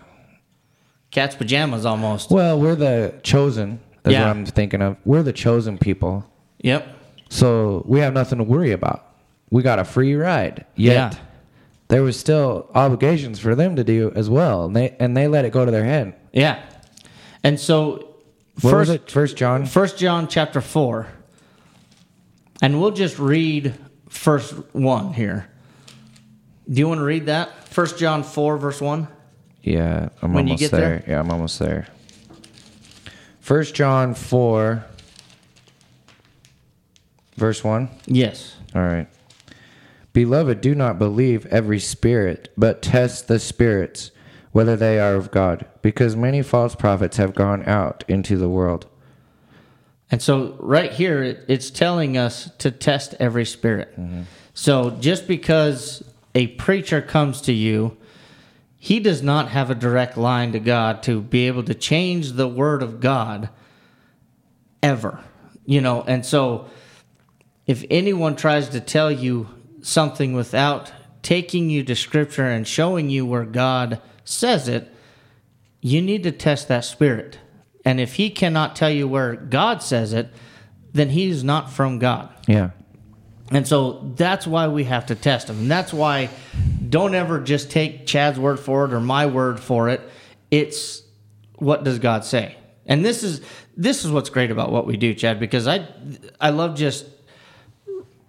Cat's pajamas almost. well, we're the chosen. That's Yeah. what I'm thinking of. We're the chosen people. Yep. So we have nothing to worry about. We got a free ride. Yet Yeah. There was still obligations for them to do as well. And they and they let it go to their head. Yeah. And so What first? First John? First John chapter 4. And we'll just read first 1 here. Do you want to read that? First John 4 verse 1? Yeah, I'm When you almost get there. there? Yeah, I'm almost there. First John four, verse one. Yes. All right. Beloved, do not believe every spirit, but test the spirits, whether they are of God, because many false prophets have gone out into the world. And so, right here, it, it's telling us to test every spirit. Mm-hmm. So, just because a preacher comes to you, he does not have a direct line to God to be able to change the word of God ever. You know, and so if anyone tries to tell you something without taking you to scripture and showing you where God says it, you need to test that spirit. And if he cannot tell you where God says it, then he's not from God. Yeah. And so that's why we have to test him. And that's why don't ever just take Chad's word for it or my word for it. It's what does God say? And this is this is what's great about what we do, Chad, because I I love just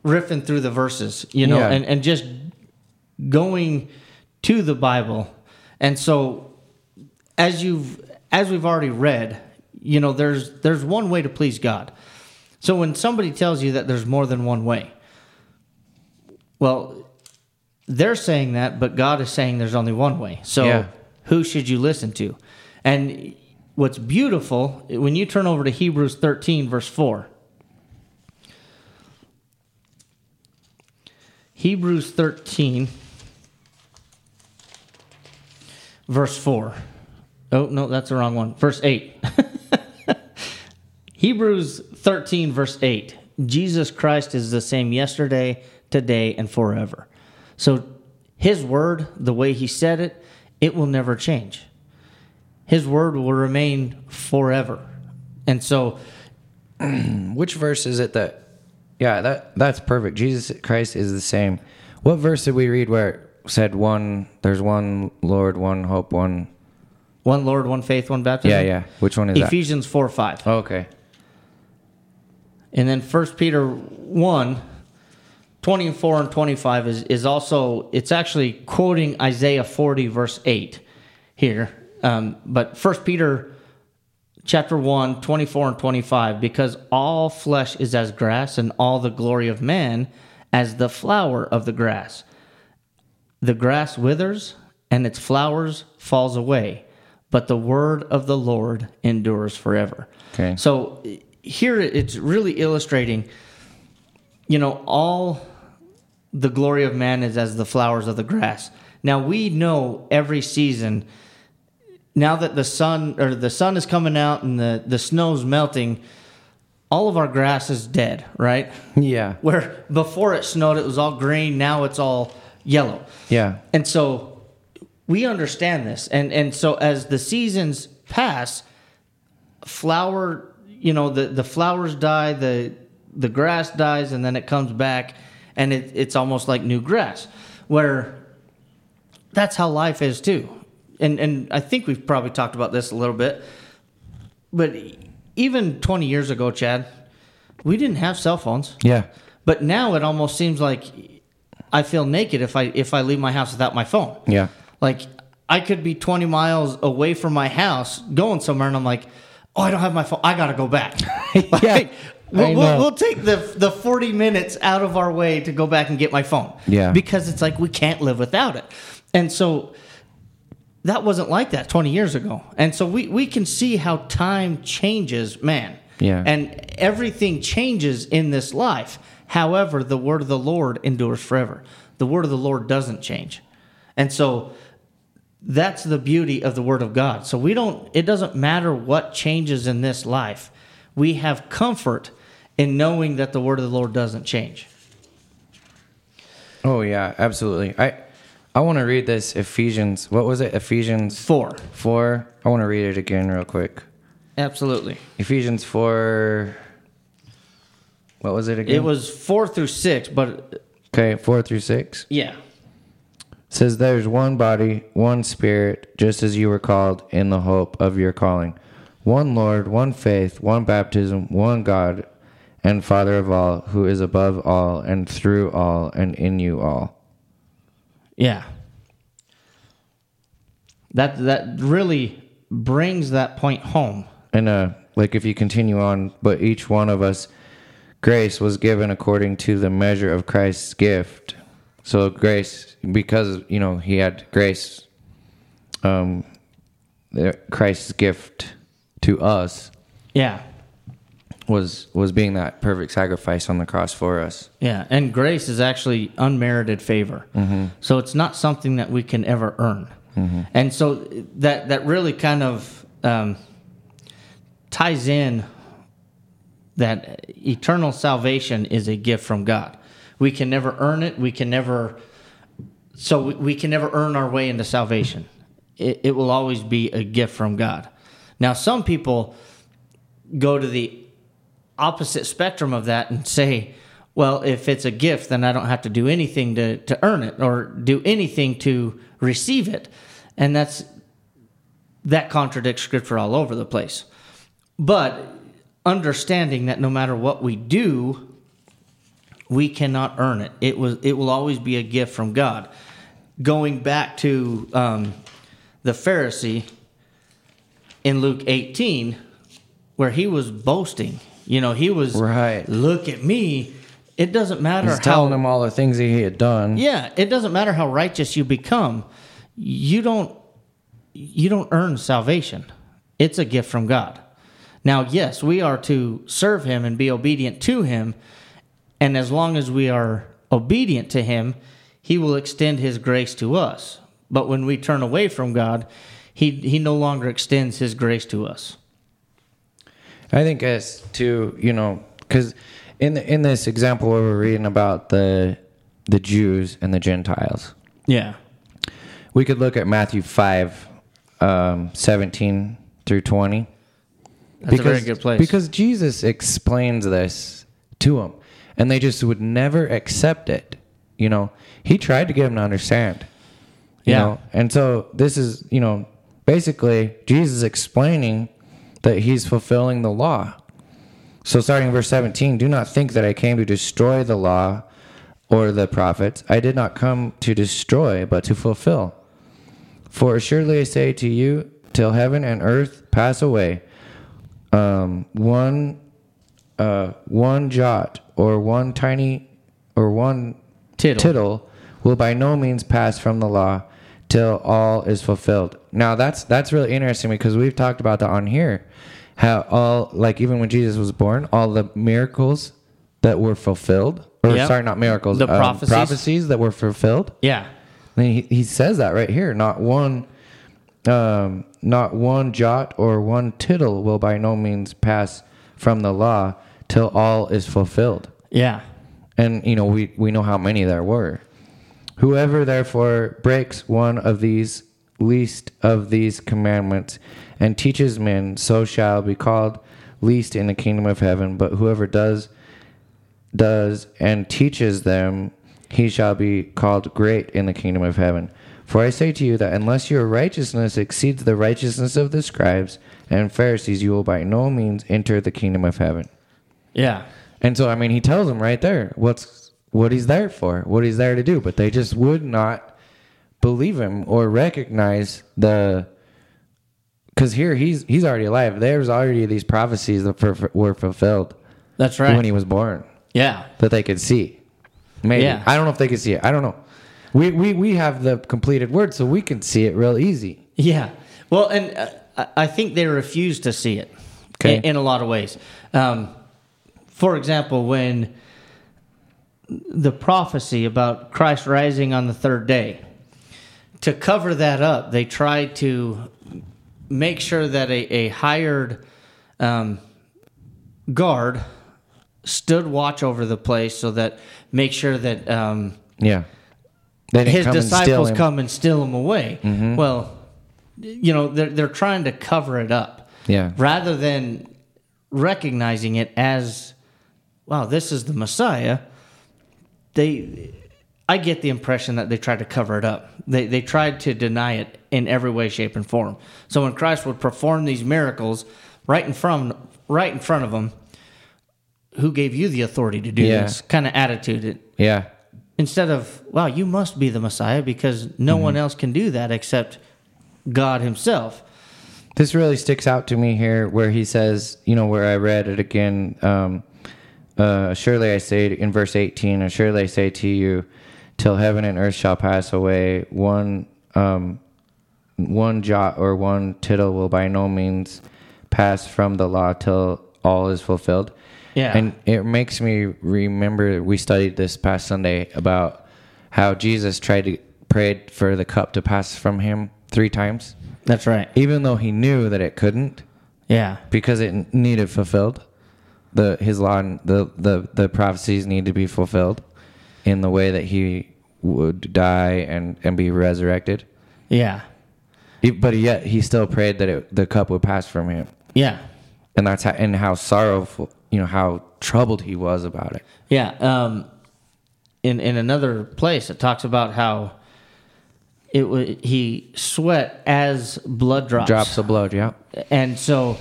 riffing through the verses, you know, Yeah. and, and just going to the Bible. And so as you've as we've already read, you know, there's there's one way to please God. So when somebody tells you that there's more than one way, well, they're saying that, but God is saying there's only one way. So Yeah. who should you listen to? And what's beautiful when you turn over to Hebrews 13 verse 4. Hebrews 13 verse 4. Oh, no, that's the wrong one. Verse 8. Hebrews 13, verse 8 Jesus Christ is the same yesterday, today, and forever. So his word, the way he said it, it will never change. His word will remain forever. And so, Which verse is it that? Yeah, that that's perfect. Jesus Christ is the same. What verse did we read where it said one? There's one Lord, one hope, one. one Lord, one faith, one baptism. Yeah, yeah. Which one is that? Ephesians 4 5. Oh, okay. And then First Peter 1, 24 and 25 is, is also, it's actually quoting Isaiah 40, verse 8 here. Um, but first Peter chapter 1, 24 and 25, because all flesh is as grass, and all the glory of man as the flower of the grass. The grass withers, and its flowers falls away, but the word of the Lord endures forever. Okay. So here it's really illustrating, you know, all the glory of man is as the flowers of the grass. Now we know every season, now that the sun or the sun is coming out and the, the snow's melting, all of our grass is dead, right? Yeah. Where before it snowed, it was all green. Now it's all yellow. Yeah. And so we understand this. And and so as the seasons pass, flower, you know, the, the flowers die, the the grass dies, and then it comes back and it, it's almost like new grass. Where that's how life is too. And and I think we've probably talked about this a little bit. But even 20 years ago, Chad, we didn't have cell phones. Yeah. But now it almost seems like I feel naked if I if I leave my house without my phone. Yeah. Like I could be 20 miles away from my house going somewhere and I'm like, "Oh, I don't have my phone. I got to go back." Like, I we'll, we'll, we'll take the the 40 minutes out of our way to go back and get my phone. Yeah. Because it's like we can't live without it. And so that wasn't like that 20 years ago. And so we, we can see how time changes, man. Yeah. And everything changes in this life. However, the word of the Lord endures forever. The word of the Lord doesn't change. And so that's the beauty of the word of God. So we don't it doesn't matter what changes in this life. We have comfort in knowing that the word of the Lord doesn't change. Oh yeah, absolutely. I I want to read this Ephesians. What was it? Ephesians 4. 4. I want to read it again real quick. Absolutely. Ephesians 4 What was it again? It was 4 through 6, but Okay, 4 through 6. yeah. says there's one body, one spirit, just as you were called in the hope of your calling. One Lord, one faith, one baptism, one God and Father of all, who is above all and through all and in you all. Yeah. That that really brings that point home. And uh like if you continue on, but each one of us grace was given according to the measure of Christ's gift. So grace because you know he had grace um Christ's gift to us Yeah. Was was being that perfect sacrifice on the cross for us. Yeah, and grace is actually unmerited favor. So it's not something that we can ever earn. And so that that really kind of um, ties in that eternal salvation is a gift from God. We can never earn it. We can never. So we, we can never earn our way into salvation. It, it will always be a gift from God. Now, some people go to the opposite spectrum of that and say, well, if it's a gift, then I don't have to do anything to, to earn it or do anything to receive it. And that's that contradicts scripture all over the place. But understanding that no matter what we do, we cannot earn it. It was it will always be a gift from God. Going back to um, the Pharisee in Luke 18, where he was boasting. You know, he was Right. Look at me. It doesn't matter He's how telling him all the things that he had done. yeah, it doesn't matter how righteous you become. You don't you don't earn salvation. It's a gift from God. Now, yes, we are to serve him and be obedient to him, and as long as we are obedient to him, he will extend his grace to us. But when we turn away from God, he he no longer extends his grace to us. I think as to you know, because in the, in this example where we're reading about the the Jews and the Gentiles, Yeah. we could look at Matthew five, um, seventeen through twenty. That's a very good place. Because Jesus explains this to them, and they just would never accept it. You know, he tried to get them to understand. You Yeah. know, and so this is you know basically Jesus explaining that he's fulfilling the law. So starting in verse 17, do not think that I came to destroy the law or the prophets. I did not come to destroy, but to fulfill. For assuredly I say to you, till heaven and earth pass away, um, one uh, one jot or one tiny or one Tittle. tittle will by no means pass from the law till all is fulfilled. Now that's that's really interesting because we've talked about that on here. How all like even when Jesus was born, all the miracles that were fulfilled, or Yep. sorry, not miracles, The um, prophecies. prophecies that were fulfilled. Yeah. And he, he says that right here. Not one, um, not one jot or one tittle will by no means pass from the law till all is fulfilled. Yeah. And you know we we know how many there were. Whoever therefore breaks one of these least of these commandments and teaches men, so shall be called least in the kingdom of heaven. But whoever does does and teaches them, he shall be called great in the kingdom of heaven. For I say to you that unless your righteousness exceeds the righteousness of the scribes and Pharisees, you will by no means enter the kingdom of heaven. Yeah. And so, I mean, he tells them right there what's what he's there for, what he's there to do, but they just would not believe him or recognize the. Because here he's he's already alive. There's already these prophecies that for, were fulfilled That's right. when he was born yeah. that they could see. Maybe Yeah. I don't know if they could see it. I don't know. We we we have the completed word, so we can see it real easy. Yeah. Well, and uh, I- I think they refuse to see it Okay. in, in a lot of ways. Um, for example, when the prophecy about Christ rising on the third day, to cover that up, they tried to make sure that a, a hired um, guard stood watch over the place so that make sure that um, Yeah, his come disciples him. come and steal him away. Well, you know, they're, they're trying to cover it up Yeah, rather than recognizing it as, wow, this is the Messiah. They, I get the impression that they tried to cover it up. They, they tried to deny it in every way, shape, and form. So when Christ would perform these miracles right in front, right in front of them, who gave you the authority to do Yeah. this kind of attitude? It, yeah, instead of wow you must be the messiah because no Mm-hmm. one else can do that except god himself This really sticks out to me here, where he says, you know, where I read it again. Um, uh, surely I say in verse eighteen, and surely I say to you, till heaven and earth shall pass away, one um, one jot or one tittle will by no means pass from the law till all is fulfilled. Yeah. and it makes me remember we studied this past Sunday about how Jesus tried to prayed for the cup to pass from him three times. That's right. Even though he knew that it couldn't. Yeah. Because it needed fulfilled the his law and the the the prophecies need to be fulfilled in the way that he would die and and be resurrected. Yeah. But yet he still prayed that it, the cup would pass from him. Yeah. And that's how and how sorrowful you know how troubled he was about it. Yeah um in in another place it talks about how it wa he sweat as blood drops. Drops of blood yeah. And so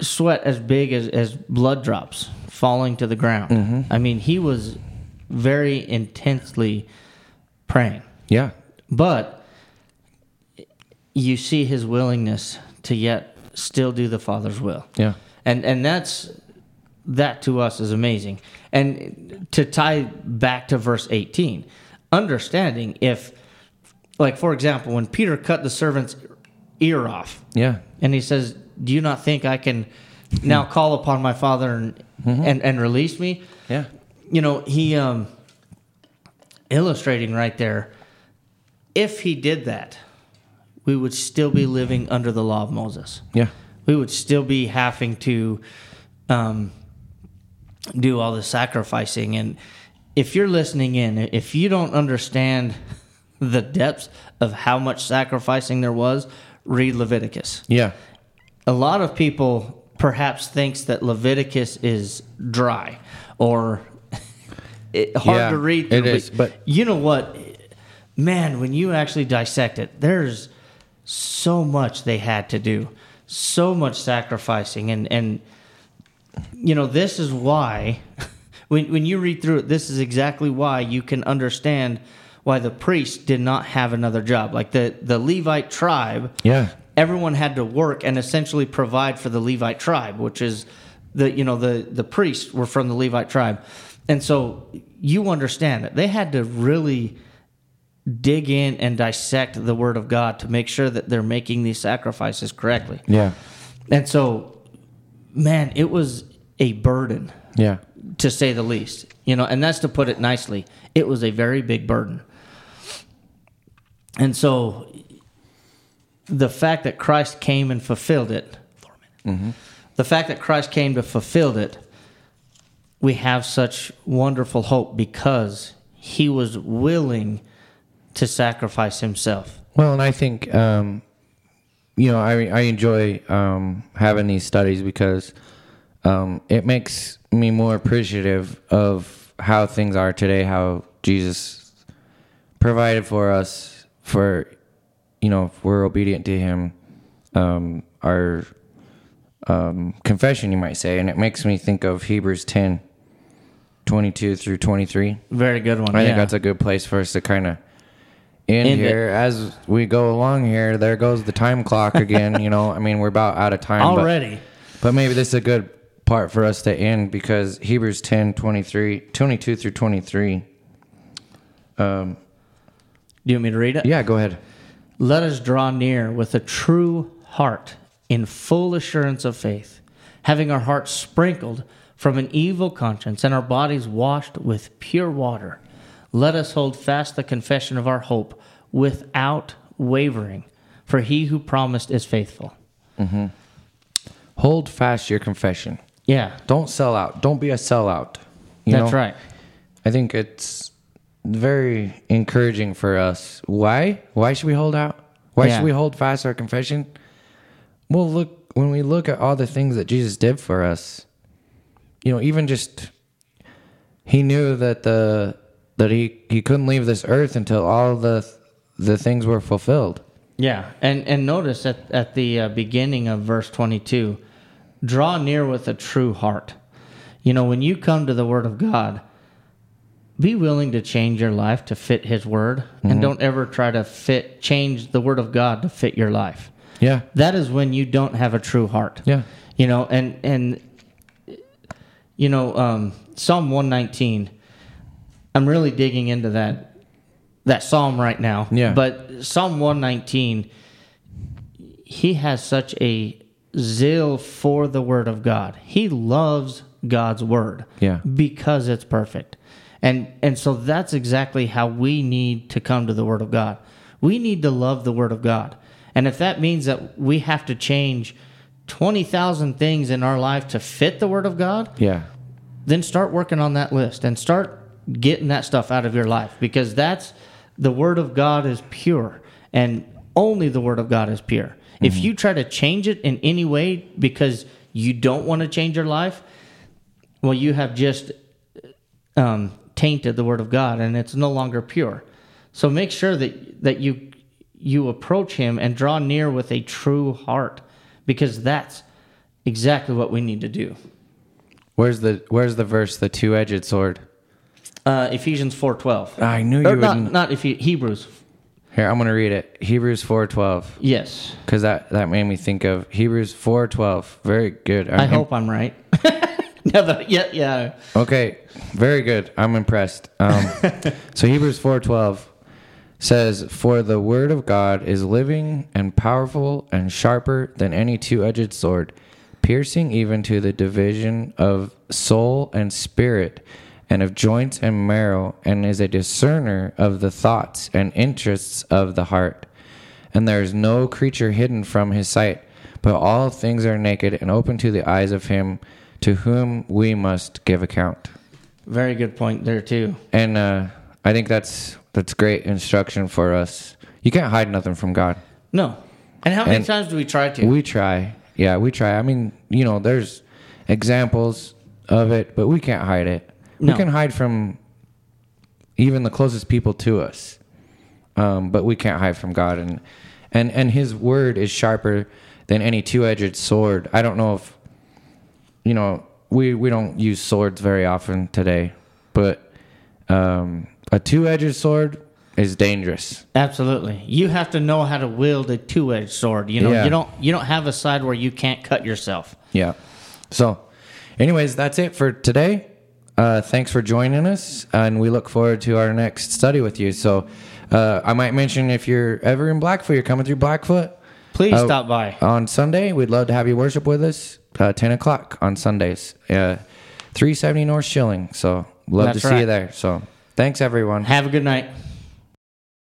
sweat as big as, as blood drops falling to the ground Mm-hmm. i mean he was very intensely praying yeah But you see his willingness to yet still do the Father's will. yeah And and that's that to us is amazing. And to tie back to verse 18, understanding if like for example, when Peter cut the servant's ear off yeah and he says, "Do you not think I can now call upon my Father and and, and release me?" yeah you know, he um illustrating right there. If he did that, we would still be living under the law of Moses. yeah we would still be having to um, do all the sacrificing. And if you're listening in, if you don't understand the depths of how much sacrificing there was, read Leviticus. Yeah. A lot of people perhaps thinks that Leviticus is dry or it, hard Yeah, to read. it is, but- you know what, man, when you actually dissect it, there's so much they had to do, so much sacrificing, and and you know this is why when when you read through it, this is exactly why you can understand why the priest did not have another job. Like the the Levite tribe, Yeah. Everyone had to work and essentially provide for the Levite tribe, which is the you know the the priests were from the Levite tribe, and so you understand that they had to really dig in and dissect the Word of God to make sure that they're making these sacrifices correctly. Yeah. And so, man, it was a burden Yeah. to say the least. You know, and that's to put it nicely. It was a very big burden. And so the fact that Christ came and fulfilled it, the fact that Christ came to fulfill it, we have such wonderful hope because he was willing to sacrifice himself. Well, and I think um, you know I I enjoy um, having these studies because um, it makes me more appreciative of how things are today. How Jesus provided for us for you know if we're obedient to Him, um, our um, confession, you might say, and it makes me think of Hebrews 10, 22 through twenty three. Very good one. I yeah. think that's a good place for us to kind of end, End it. here. As we go along here, there goes the time clock again. you know, I mean, we're about out of time. already. But, maybe this is a good part for us to end because Hebrews 10, 23, 22 through 23. Um, Do you want me to read it? Yeah, go ahead. Let us draw near with a true heart in full assurance of faith, having our hearts sprinkled from an evil conscience and our bodies washed with pure water. Let us hold fast the confession of our hope without wavering, for he who promised is faithful. Mm-hmm. Hold fast your confession. Yeah, Don't sell out. Don't be a sellout. You that's know? right. I think it's very encouraging for us. Why? Why should we hold out? Why Yeah. should we hold fast our confession? Well, look when we look at all the things that Jesus did for us. You know, even just he knew that the that he he couldn't leave this earth until all the the things were fulfilled. Yeah, and and notice at at the uh, beginning of verse twenty two, draw near with a true heart. You know, when you come to the Word of God, be willing to change your life to fit His Word, and don't ever try to fit change the Word of God to fit your life. Yeah. That is when you don't have a true heart. Yeah. You know, and and you know, um, Psalm one nineteen. I'm really digging into that that psalm right now. Yeah. But Psalm one nineteen, he has such a zeal for the word of God. He loves God's word. Yeah. Because it's perfect. And and so that's exactly how we need to come to the word of God. We need to love the word of God. And if that means that we have to change 20,000 things in our life to fit the word of God, Yeah. then start working on that list and start getting that stuff out of your life because that's the word of God is pure and only the word of God is pure. If you try to change it in any way because you don't want to change your life, well, you have just um, tainted the word of God and it's no longer pure. So make sure that that you you approach him and draw near with a true heart because that's exactly what we need to do. Where's the Where's the verse? The two edged sword. Uh, Ephesians four twelve. I knew you Or would. not not Ephe- Hebrews. Here, I'm gonna read it. Hebrews four twelve. Yes, Because that, that made me think of Hebrews four twelve. Very good. I I'm- hope I'm right. no, yeah, yeah. Okay, very good. I'm impressed. Um, so Hebrews four twelve says, "For the word of God is living and powerful and sharper than any two edged sword, piercing even to the division of soul and spirit." And of joints and marrow, and is a discerner of the thoughts and interests of the heart. And there is no creature hidden from his sight, but all things are naked and open to the eyes of him to whom we must give account. Very good point there too. And uh, I think that's that's great instruction for us. You can't hide nothing from God. No. And how many And times do we try to? We try. Yeah, we try. I mean, you know, there's examples of it, but we can't hide it. No. We can hide from even the closest people to us. Um, but we can't hide from God and and and his word is sharper than any two-edged sword. I don't know if you know, we we don't use swords very often today, but um, a two-edged sword is dangerous. Absolutely. You have to know how to wield a two-edged sword. You know, Yeah. you don't you don't have a side where you can't cut yourself. Yeah. So, anyways, that's it for today. Uh, thanks for joining us, and we look forward to our next study with you. So, uh, I might mention if you're ever in Blackfoot, you're coming through Blackfoot Please Oh. stop by. on Sunday. We'd love to have you worship with us. Uh, Ten o'clock on Sundays. Uh, Three seventy North Shilling. So, love That's to see you there. So, thanks everyone. Have a good night.